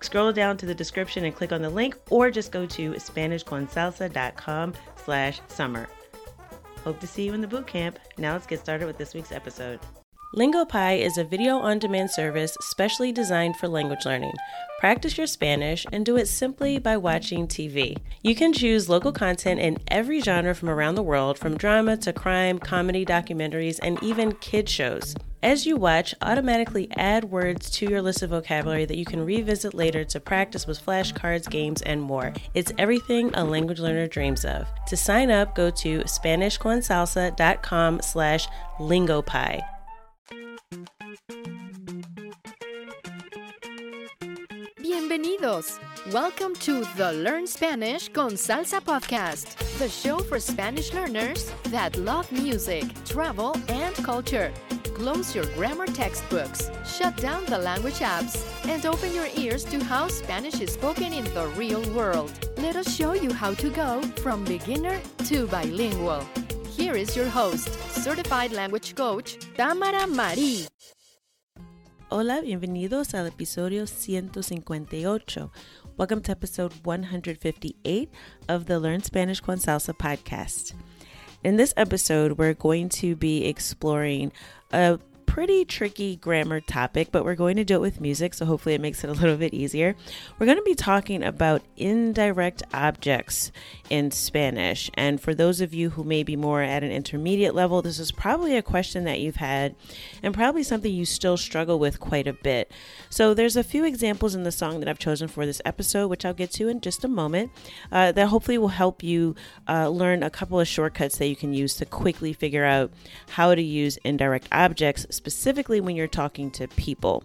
scroll down to the description and click on the link or just go to SpanishConsalsa.com slash summer. Hope to see you in the boot camp. Now let's get started with this week's episode. LingoPie is a video on demand service specially designed for language learning. Practice your Spanish and do it simply by watching TV. You can choose local content in every genre from around the world, from drama to crime, comedy, documentaries, and even kid shows. As you watch, automatically add words to your list of vocabulary that you can revisit later to practice with flashcards, games, and more. It's everything a language learner dreams of. To sign up, go to SpanishConsalsa.com slash lingopie. Welcome to the Learn Spanish con Salsa podcast, the show for Spanish learners that love music, travel, and culture. Close your grammar textbooks, shut down the language apps, and open your ears to how Spanish is spoken in the real world. Let us show you how to go from beginner to bilingual. Here is your host, certified language coach, Tamara Marie. Hola, bienvenidos al episodio 158. Welcome to episode 158 of the Learn Spanish con Salsa podcast. In this episode, we're going to be exploring a pretty tricky grammar topic, but we're going to do it with music, so hopefully it makes it a little bit easier. We're going to be talking about indirect objects in Spanish. And for those of you who may be more at an intermediate level, this is probably a question that you've had and probably something you still struggle with quite a bit. So there's a few examples in the song that I've chosen for this episode, which I'll get to in just a moment, uh, that hopefully will help you uh, learn a couple of shortcuts that you can use to quickly figure out how to use indirect objects specifically when you're talking to people.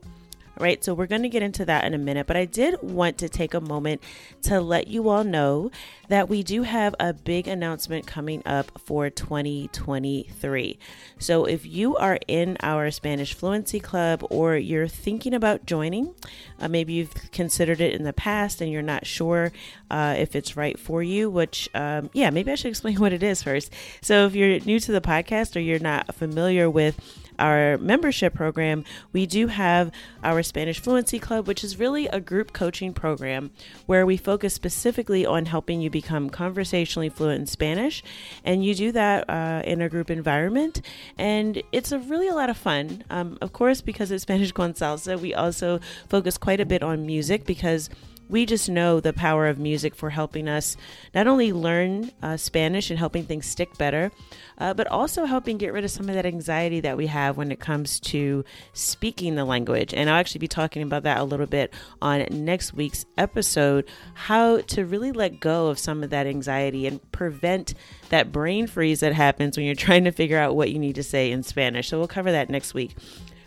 All right, so we're going to get into that in a minute, but I did want to take a moment to let you all know that we do have a big announcement coming up for 2023. So if you are in our Spanish Fluency Club or you're thinking about joining, uh, maybe you've considered it in the past and you're not sure uh, if it's right for you, which, um, yeah, maybe I should explain what it is first. So if you're new to the podcast or you're not familiar with our membership program, we do have our Spanish Fluency Club, which is really a group coaching program where we focus specifically on helping you become conversationally fluent in Spanish. And you do that uh, in a group environment. And it's a really a lot of fun. Um, of course, because it's Spanish con salsa, we also focus quite a bit on music because we just know the power of music for helping us not only learn uh, Spanish and helping things stick better, uh, but also helping get rid of some of that anxiety that we have when it comes to speaking the language. And I'll actually be talking about that a little bit on next week's episode how to really let go of some of that anxiety and prevent that brain freeze that happens when you're trying to figure out what you need to say in Spanish. So we'll cover that next week.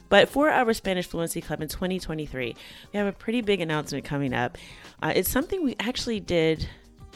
But for our Spanish Fluency Club in 2023, we have a pretty big announcement coming up. Uh, it's something we actually did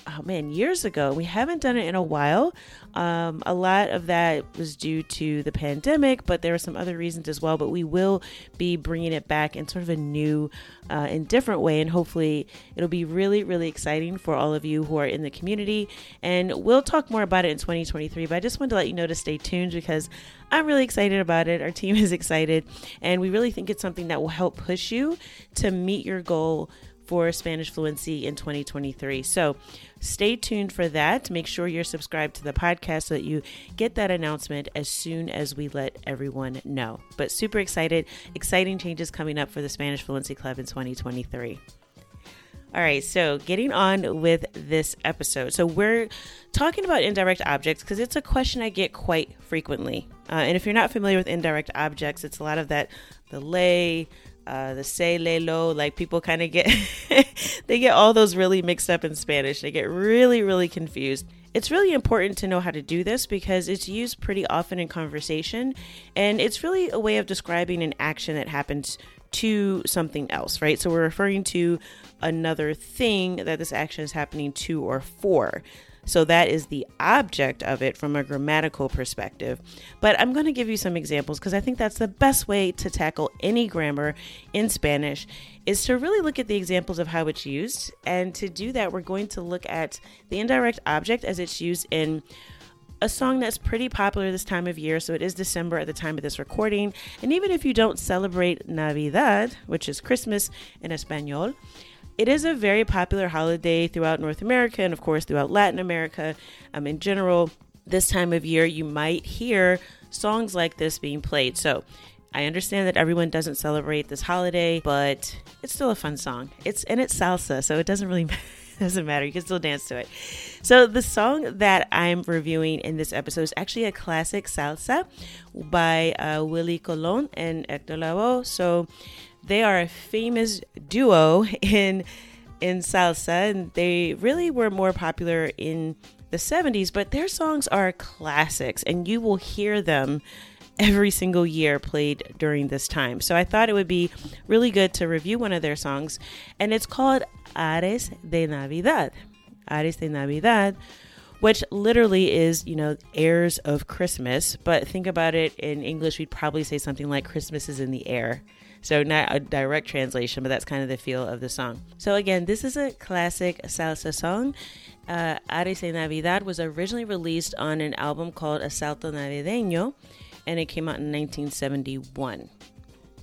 oh man, years ago. We haven't done it in a while. Um, a lot of that was due to the pandemic, but there were some other reasons as well. But we will be bringing it back in sort of a new uh, and different way, and hopefully it'll be really, really exciting for all of you who are in the community. And we'll talk more about it in 2023. But I just wanted to let you know to stay tuned because I'm really excited about it. Our team is excited, and we really think it's something that will help push you to meet your goal for Spanish fluency in 2023. So stay tuned for that. Make sure you're subscribed to the podcast so that you get that announcement as soon as we let everyone know. But super excited, exciting changes coming up for the Spanish Fluency Club in 2023. All right, so getting on with this episode. So, we're talking about indirect objects because it's a question I get quite frequently. Uh, and if you're not familiar with indirect objects, it's a lot of that the lay, uh, the say lelo, like people kind of get they get all those really mixed up in spanish. They get really really confused. It's really important to know how to do this because it's used pretty often in conversation and it's really a way of describing an action that happens to something else right? So we're referring to another thing that this action is happening to or for so that is the object of it from a grammatical perspective. But I'm going to give you some examples because I think that's the best way to tackle any grammar in Spanish is to really look at the examples of how it's used. And to do that, we're going to look at the indirect object as it's used in a song that's pretty popular this time of year. So it is December at the time of this recording. And even if you don't celebrate Navidad, which is Christmas in Espanol, it is a very popular holiday throughout North America and, of course, throughout Latin America. Um, in general, this time of year, you might hear songs like this being played. So, I understand that everyone doesn't celebrate this holiday, but it's still a fun song. It's and it's salsa, so it doesn't really doesn't matter. You can still dance to it. So the song that I'm reviewing in this episode is actually a classic salsa by uh, Willie Colon and Hector Lavoe. So they are a famous duo in in salsa, and they really were more popular in the 70s, but their songs are classics, and you will hear them every single year played during this time. So I thought it would be really good to review one of their songs, and it's called Aires de Navidad. Aires de Navidad, which literally is, you know, airs of Christmas, but think about it in English, we'd probably say something like Christmas is in the air. So, not a direct translation, but that's kind of the feel of the song. So, again, this is a classic salsa song. Uh, Aires de Navidad was originally released on an album called Asalto Navideño, and it came out in 1971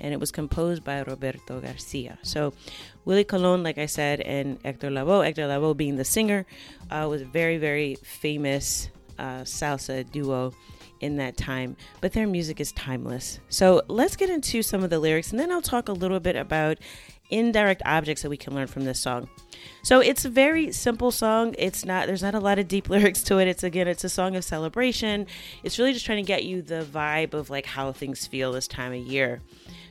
and it was composed by Roberto Garcia. So, Willie Colon, like I said, and Hector Lavoe, Hector Lavoe being the singer, uh, was a very, very famous uh, salsa duo in that time, but their music is timeless. So let's get into some of the lyrics and then I'll talk a little bit about indirect objects that we can learn from this song. So it's a very simple song. It's not there's not a lot of deep lyrics to it. It's again it's a song of celebration. It's really just trying to get you the vibe of like how things feel this time of year.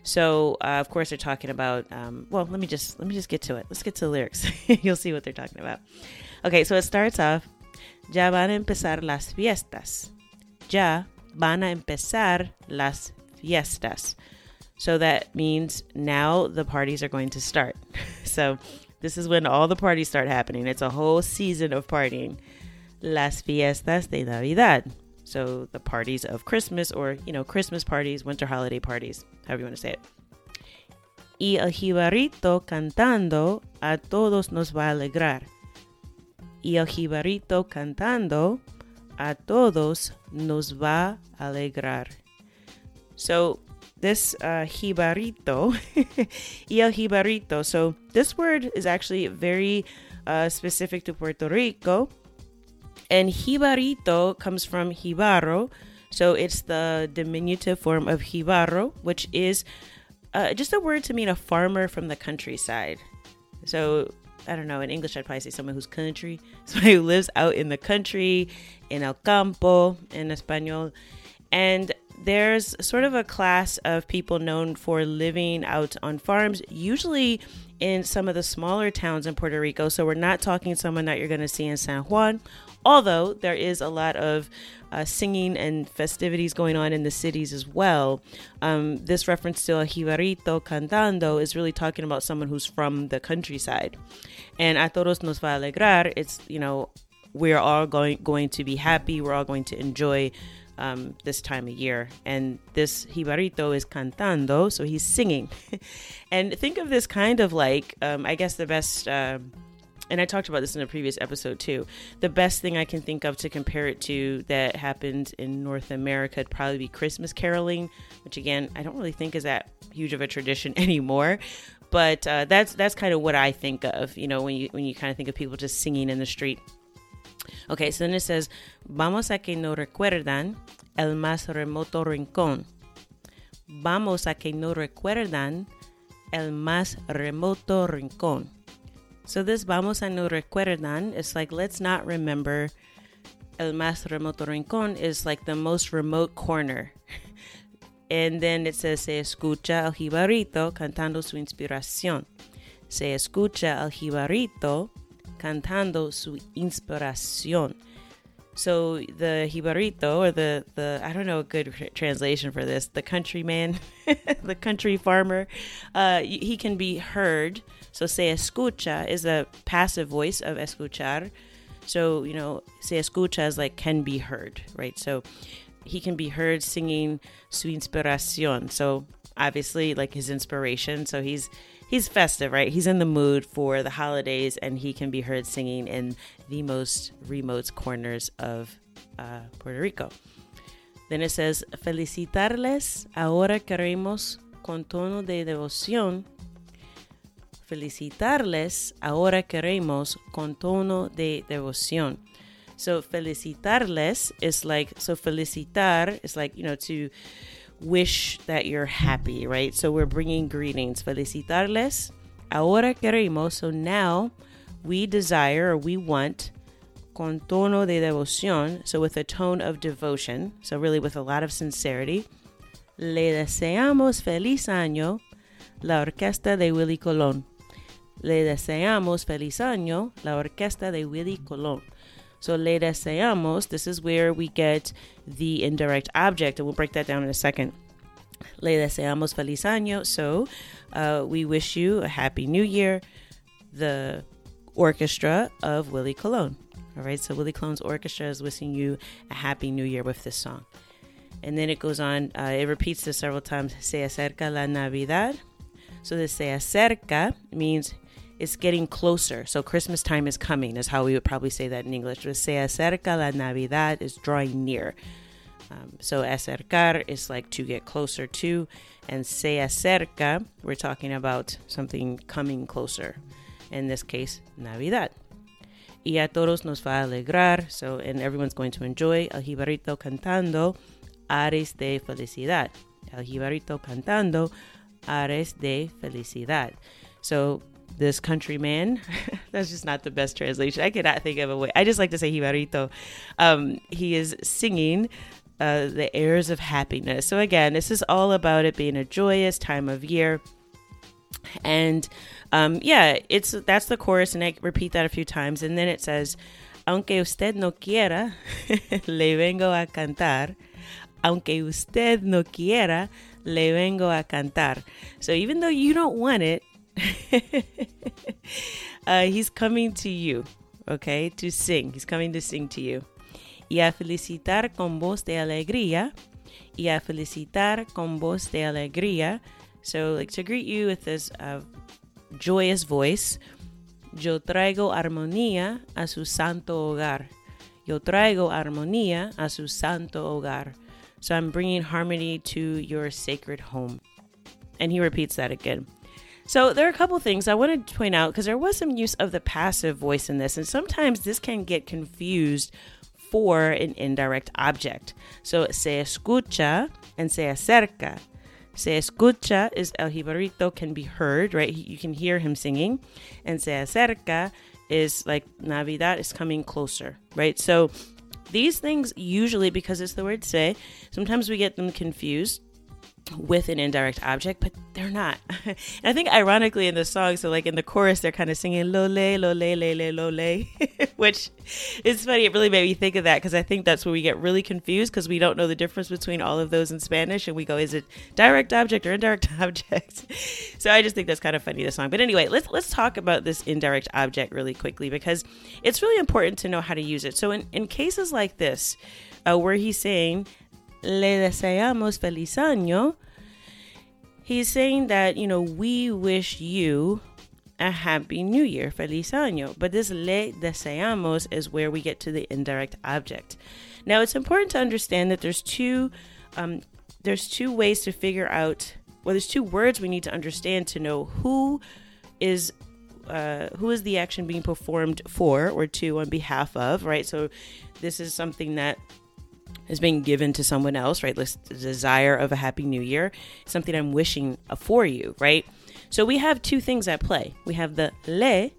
So uh, of course they're talking about um, well let me just let me just get to it. Let's get to the lyrics. You'll see what they're talking about. Okay, so it starts off Ya van a empezar las fiestas ya van a empezar las fiestas. So that means now the parties are going to start. so this is when all the parties start happening. It's a whole season of partying. Las fiestas de Navidad. So the parties of Christmas or, you know, Christmas parties, winter holiday parties, however you want to say it. Y el jibarito cantando a todos nos va a alegrar. Y el jibarito cantando a todos nos va a alegrar. So this uh, jibarito, y el jibarito. So this word is actually very uh, specific to Puerto Rico. And jibarito comes from jibaro. So it's the diminutive form of jibaro, which is uh, just a word to mean a farmer from the countryside. So I don't know, in English, I'd probably say someone who's country, somebody who lives out in the country, in el campo, in Espanol. And there's sort of a class of people known for living out on farms, usually in some of the smaller towns in Puerto Rico. So we're not talking someone that you're going to see in San Juan, although there is a lot of uh, singing and festivities going on in the cities as well. Um, this reference to a jibarito cantando is really talking about someone who's from the countryside. And a todos nos va a alegrar, it's, you know, we're all going, going to be happy, we're all going to enjoy um, this time of year. And this jibarito is cantando, so he's singing. and think of this kind of like, um, I guess the best. Uh, and I talked about this in a previous episode too. The best thing I can think of to compare it to that happened in North America would probably be Christmas caroling, which again I don't really think is that huge of a tradition anymore. But uh, that's that's kind of what I think of, you know, when you when you kind of think of people just singing in the street. Okay, so then it says, Vamos a que no recuerdan el más remoto rincón. Vamos a que no recuerdan el más remoto rincón. So this vamos a no recuerdan is like, let's not remember. El más remoto rincón is like the most remote corner. and then it says, se escucha al jibarito cantando su inspiración. Se escucha al jibarito cantando su inspiración. So the jibarito, or the, the I don't know a good translation for this, the countryman, the country farmer, uh, he can be heard. So se escucha is a passive voice of escuchar. So, you know, se escucha is like can be heard, right? So he can be heard singing su inspiración. So obviously like his inspiration. So he's he's festive, right? He's in the mood for the holidays, and he can be heard singing in the most remote corners of uh, Puerto Rico. Then it says, Felicitarles ahora queremos con tono de devoción. Felicitarles ahora queremos con tono de devoción. So felicitarles is like so felicitar is like you know to wish that you're happy, right? So we're bringing greetings. Felicitarles. Ahora queremos. So now we desire or we want con tono de devoción. So with a tone of devotion. So really with a lot of sincerity. Le deseamos feliz año la orquesta de Willie Colón. Le deseamos feliz año la orquesta de Willie Colón. So le deseamos, this is where we get the indirect object, and we'll break that down in a second. Le deseamos feliz año. So uh, we wish you a happy new year. The orchestra of Willie Colon. All right, so Willie Colon's orchestra is wishing you a happy new year with this song. And then it goes on, uh, it repeats this several times. Se acerca la Navidad. So the se acerca means it's getting closer. So Christmas time is coming, is how we would probably say that in English. Se acerca la Navidad is drawing near. Um, so acercar is like to get closer to, and se acerca, we're talking about something coming closer. In this case, Navidad. Y a todos nos va a alegrar. So, and everyone's going to enjoy El Jibarito cantando Aires de Felicidad. El Jibarito cantando Aires de Felicidad. So, this countryman. That's just not the best translation. I cannot think of a way. I just like to say jibarito. Um, he is singing uh, the airs of happiness. So again, this is all about it being a joyous time of year. And um, yeah, it's that's the chorus, and I repeat that a few times, and then it says, "Aunque usted no quiera, le vengo a cantar." Aunque usted no quiera, le vengo a cantar. So even though you don't want it, uh, he's coming to you, okay, to sing. He's coming to sing to you. Y a felicitar con voz de alegría. Y a felicitar con voz de alegría. So, like to greet you with this uh, joyous voice. Yo traigo armonía a su santo hogar. Yo traigo armonía a su santo hogar. So I'm bringing harmony to your sacred home. And he repeats that again. So there are a couple things I wanted to point out because there was some use of the passive voice in this, and sometimes this can get confused for an indirect object. So se escucha and se acerca. Se escucha is el jibarito can be heard, right? You can hear him singing. And se acerca is like Navidad is coming closer, right? So These things usually, because it's the word se, sometimes we get them confused with an indirect object, but they're not. and I think ironically in the song, so like in the chorus, they're kind of singing lole, lole, lele, lole, which is funny. It really made me think of that because I think that's where we get really confused because we don't know the difference between all of those in Spanish and we go, is it direct object or indirect object? so I just think that's kind of funny, the song. But anyway, let's let's talk about this indirect object really quickly because it's really important to know how to use it. So in, in cases like this, uh, where he's saying, le deseamos feliz año, he's saying that, you know, we wish you a happy new year, feliz año. But this le deseamos is where we get to the indirect object. Now, it's important to understand that there's two um, there's two ways to figure out. Well, there's two words we need to understand to know who is uh, who is the action being performed for or to on behalf of, right? So, this is something that is being given to someone else, right? This desire of a happy new year, something I'm wishing for you, right? So we have two things at play. We have the le,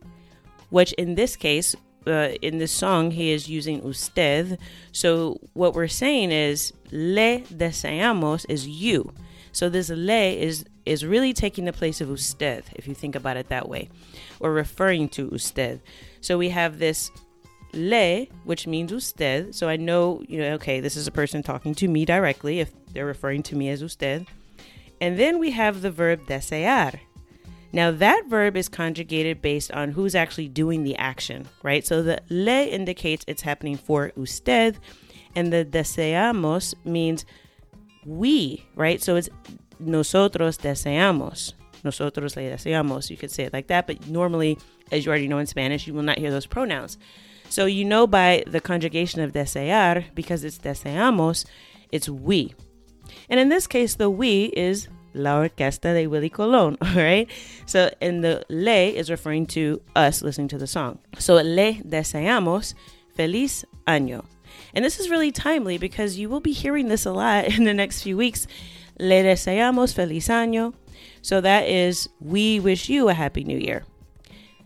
which in this case, uh, in this song, he is using usted. So what we're saying is le deseamos is you. So this le is is really taking the place of usted, if you think about it that way, or referring to usted. So we have this le, which means usted. So I know, you know, okay, this is a person talking to me directly if they're referring to me as usted. And then we have the verb desear. Now that verb is conjugated based on who's actually doing the action, right? So the le indicates it's happening for usted, and the deseamos means we, right? So it's nosotros deseamos. Nosotros le deseamos. You could say it like that, but normally, as you already know in Spanish, you will not hear those pronouns. So you know by the conjugation of desear, because it's deseamos, it's we. And in this case, the we is La Orquesta de Willie Colon, all right? So, and the le is referring to us listening to the song. So, le deseamos feliz año. And this is really timely because you will be hearing this a lot in the next few weeks. Le deseamos feliz año. So, that is, we wish you a happy new year.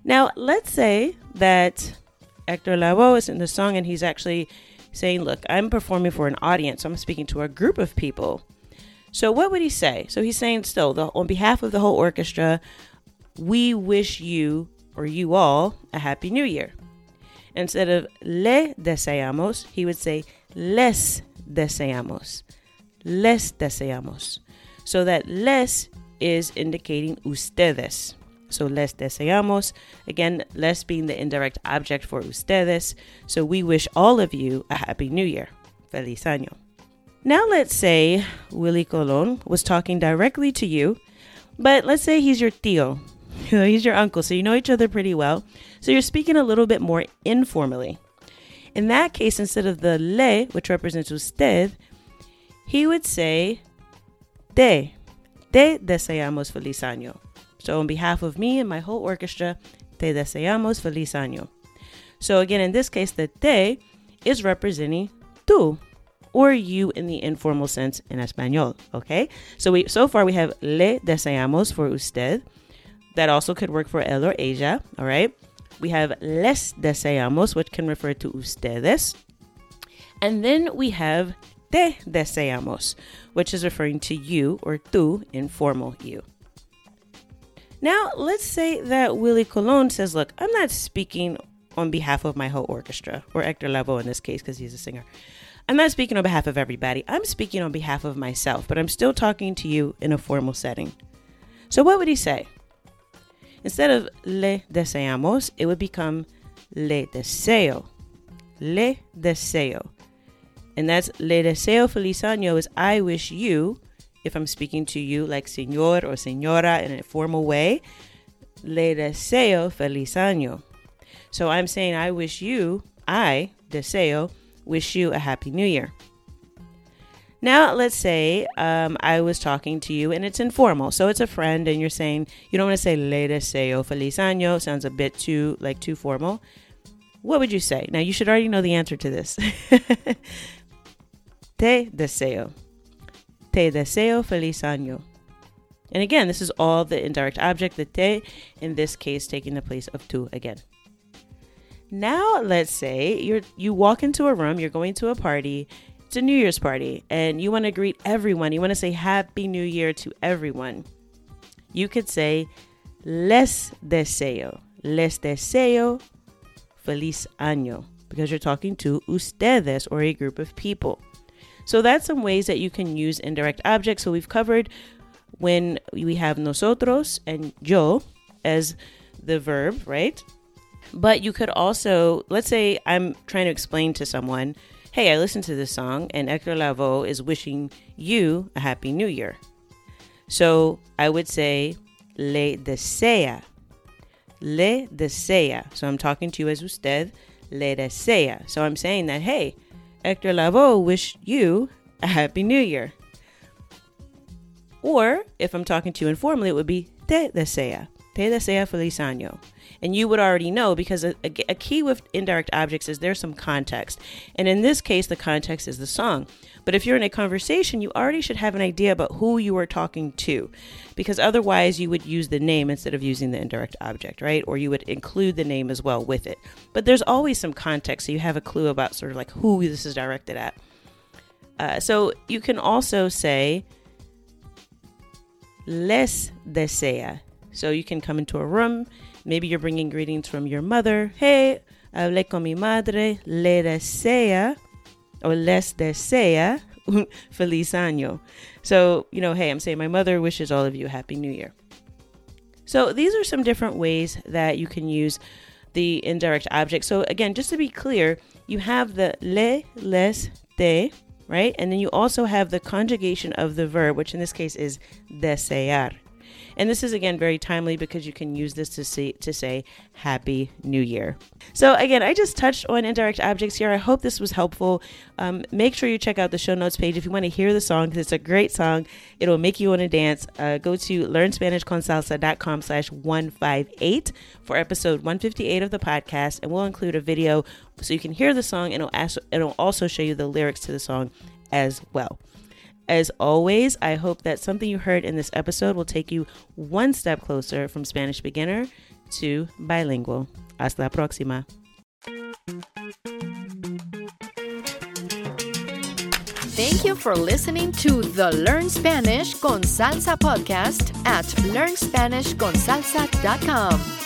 Now, let's say that Hector Lavoe is in the song and he's actually saying, Look, I'm performing for an audience. So I'm speaking to a group of people. So, what would he say? So, he's saying, still, the, on behalf of the whole orchestra, we wish you or you all a happy new year. Instead of le deseamos, he would say les deseamos. Les deseamos. So that les is indicating ustedes. So les deseamos. Again, les being the indirect object for ustedes. So we wish all of you a happy new year. Feliz año. Now let's say Willie Colon was talking directly to you, but let's say he's your tío. he's your uncle, so you know each other pretty well. So you're speaking a little bit more informally. In that case, instead of the le, which represents usted, he would say te. Te deseamos feliz año. So, on behalf of me and my whole orchestra, te deseamos feliz año. So, again, in this case, the te is representing tú or you in the informal sense in español. Okay, so we so far we have le deseamos for usted. That also could work for él or ella. All right, we have les deseamos, which can refer to ustedes, and then we have te deseamos, which is referring to you or tú, informal you. Now, let's say that Willie Colon says, Look, I'm not speaking on behalf of my whole orchestra, or Hector Lavoe in this case, because he's a singer. I'm not speaking on behalf of everybody. I'm speaking on behalf of myself, but I'm still talking to you in a formal setting. So, what would he say? Instead of le deseamos, it would become le deseo. Le deseo. And that's le deseo feliz año is I wish you if I'm speaking to you like señor or señora in a formal way, le deseo feliz año. So I'm saying, I wish you, I, deseo, wish you a happy new year. Now, let's say um, I was talking to you and it's informal. So it's a friend and you're saying, you don't want to say le deseo feliz año, sounds a bit too, like, too formal. What would you say? Now, you should already know the answer to this. Te deseo. Te deseo feliz año. And again, this is all the indirect object, the te, in this case taking the place of tu again. Now, let's say you're you walk into a room, you're going to a party, it's a New Year's party, and you want to greet everyone. You want to say Happy New Year to everyone. You could say Les deseo, les deseo feliz año because you're talking to ustedes or a group of people. So that's some ways that you can use indirect objects. So we've covered when we have nosotros and yo as the verb, right? But you could also, let's say I'm trying to explain to someone, hey, I listened to this song and Hector Lavoe is wishing you a happy new year. So I would say, le desea. Le desea. So I'm talking to you as usted, le desea. So I'm saying that, hey, Hector Lavoe wish you a happy new year. Or if I'm talking to you informally, it would be te desea. Te desea feliz año. And you would already know because a, a, a, key with indirect objects is there's some context. And in this case, the context is the song. But if you're in a conversation, you already should have an idea about who you are talking to because otherwise you would use the name instead of using the indirect object, right? Or you would include the name as well with it. But there's always some context so you have a clue about sort of like who this is directed at. Uh, so you can also say, les desea. So you can come into a room Maybe you're bringing greetings from your mother. Hey, hablé con mi madre, le desea or les desea feliz año. So, you know, hey, I'm saying my mother wishes all of you a happy new year. So, these are some different ways that you can use the indirect object. So, again, just to be clear, you have the le, les, te, right? And then you also have the conjugation of the verb, which in this case is desear. And this is again very timely because you can use this to say to say Happy New Year. So again, I just touched on indirect objects here. I hope this was helpful. Um, make sure you check out the show notes page if you want to hear the song because it's a great song. It'll make you want to dance. Uh, go to learnspanishconsalsa.com slash 158 for episode 158 of the podcast, and we'll include a video so you can hear the song and it'll, also, it'll also show you the lyrics to the song as well. As always, I hope that something you heard in this episode will take you one step closer from Spanish beginner to bilingual. Hasta la próxima. Thank you for listening to the Learn Spanish con Salsa podcast at learnspanishconsalsa.com.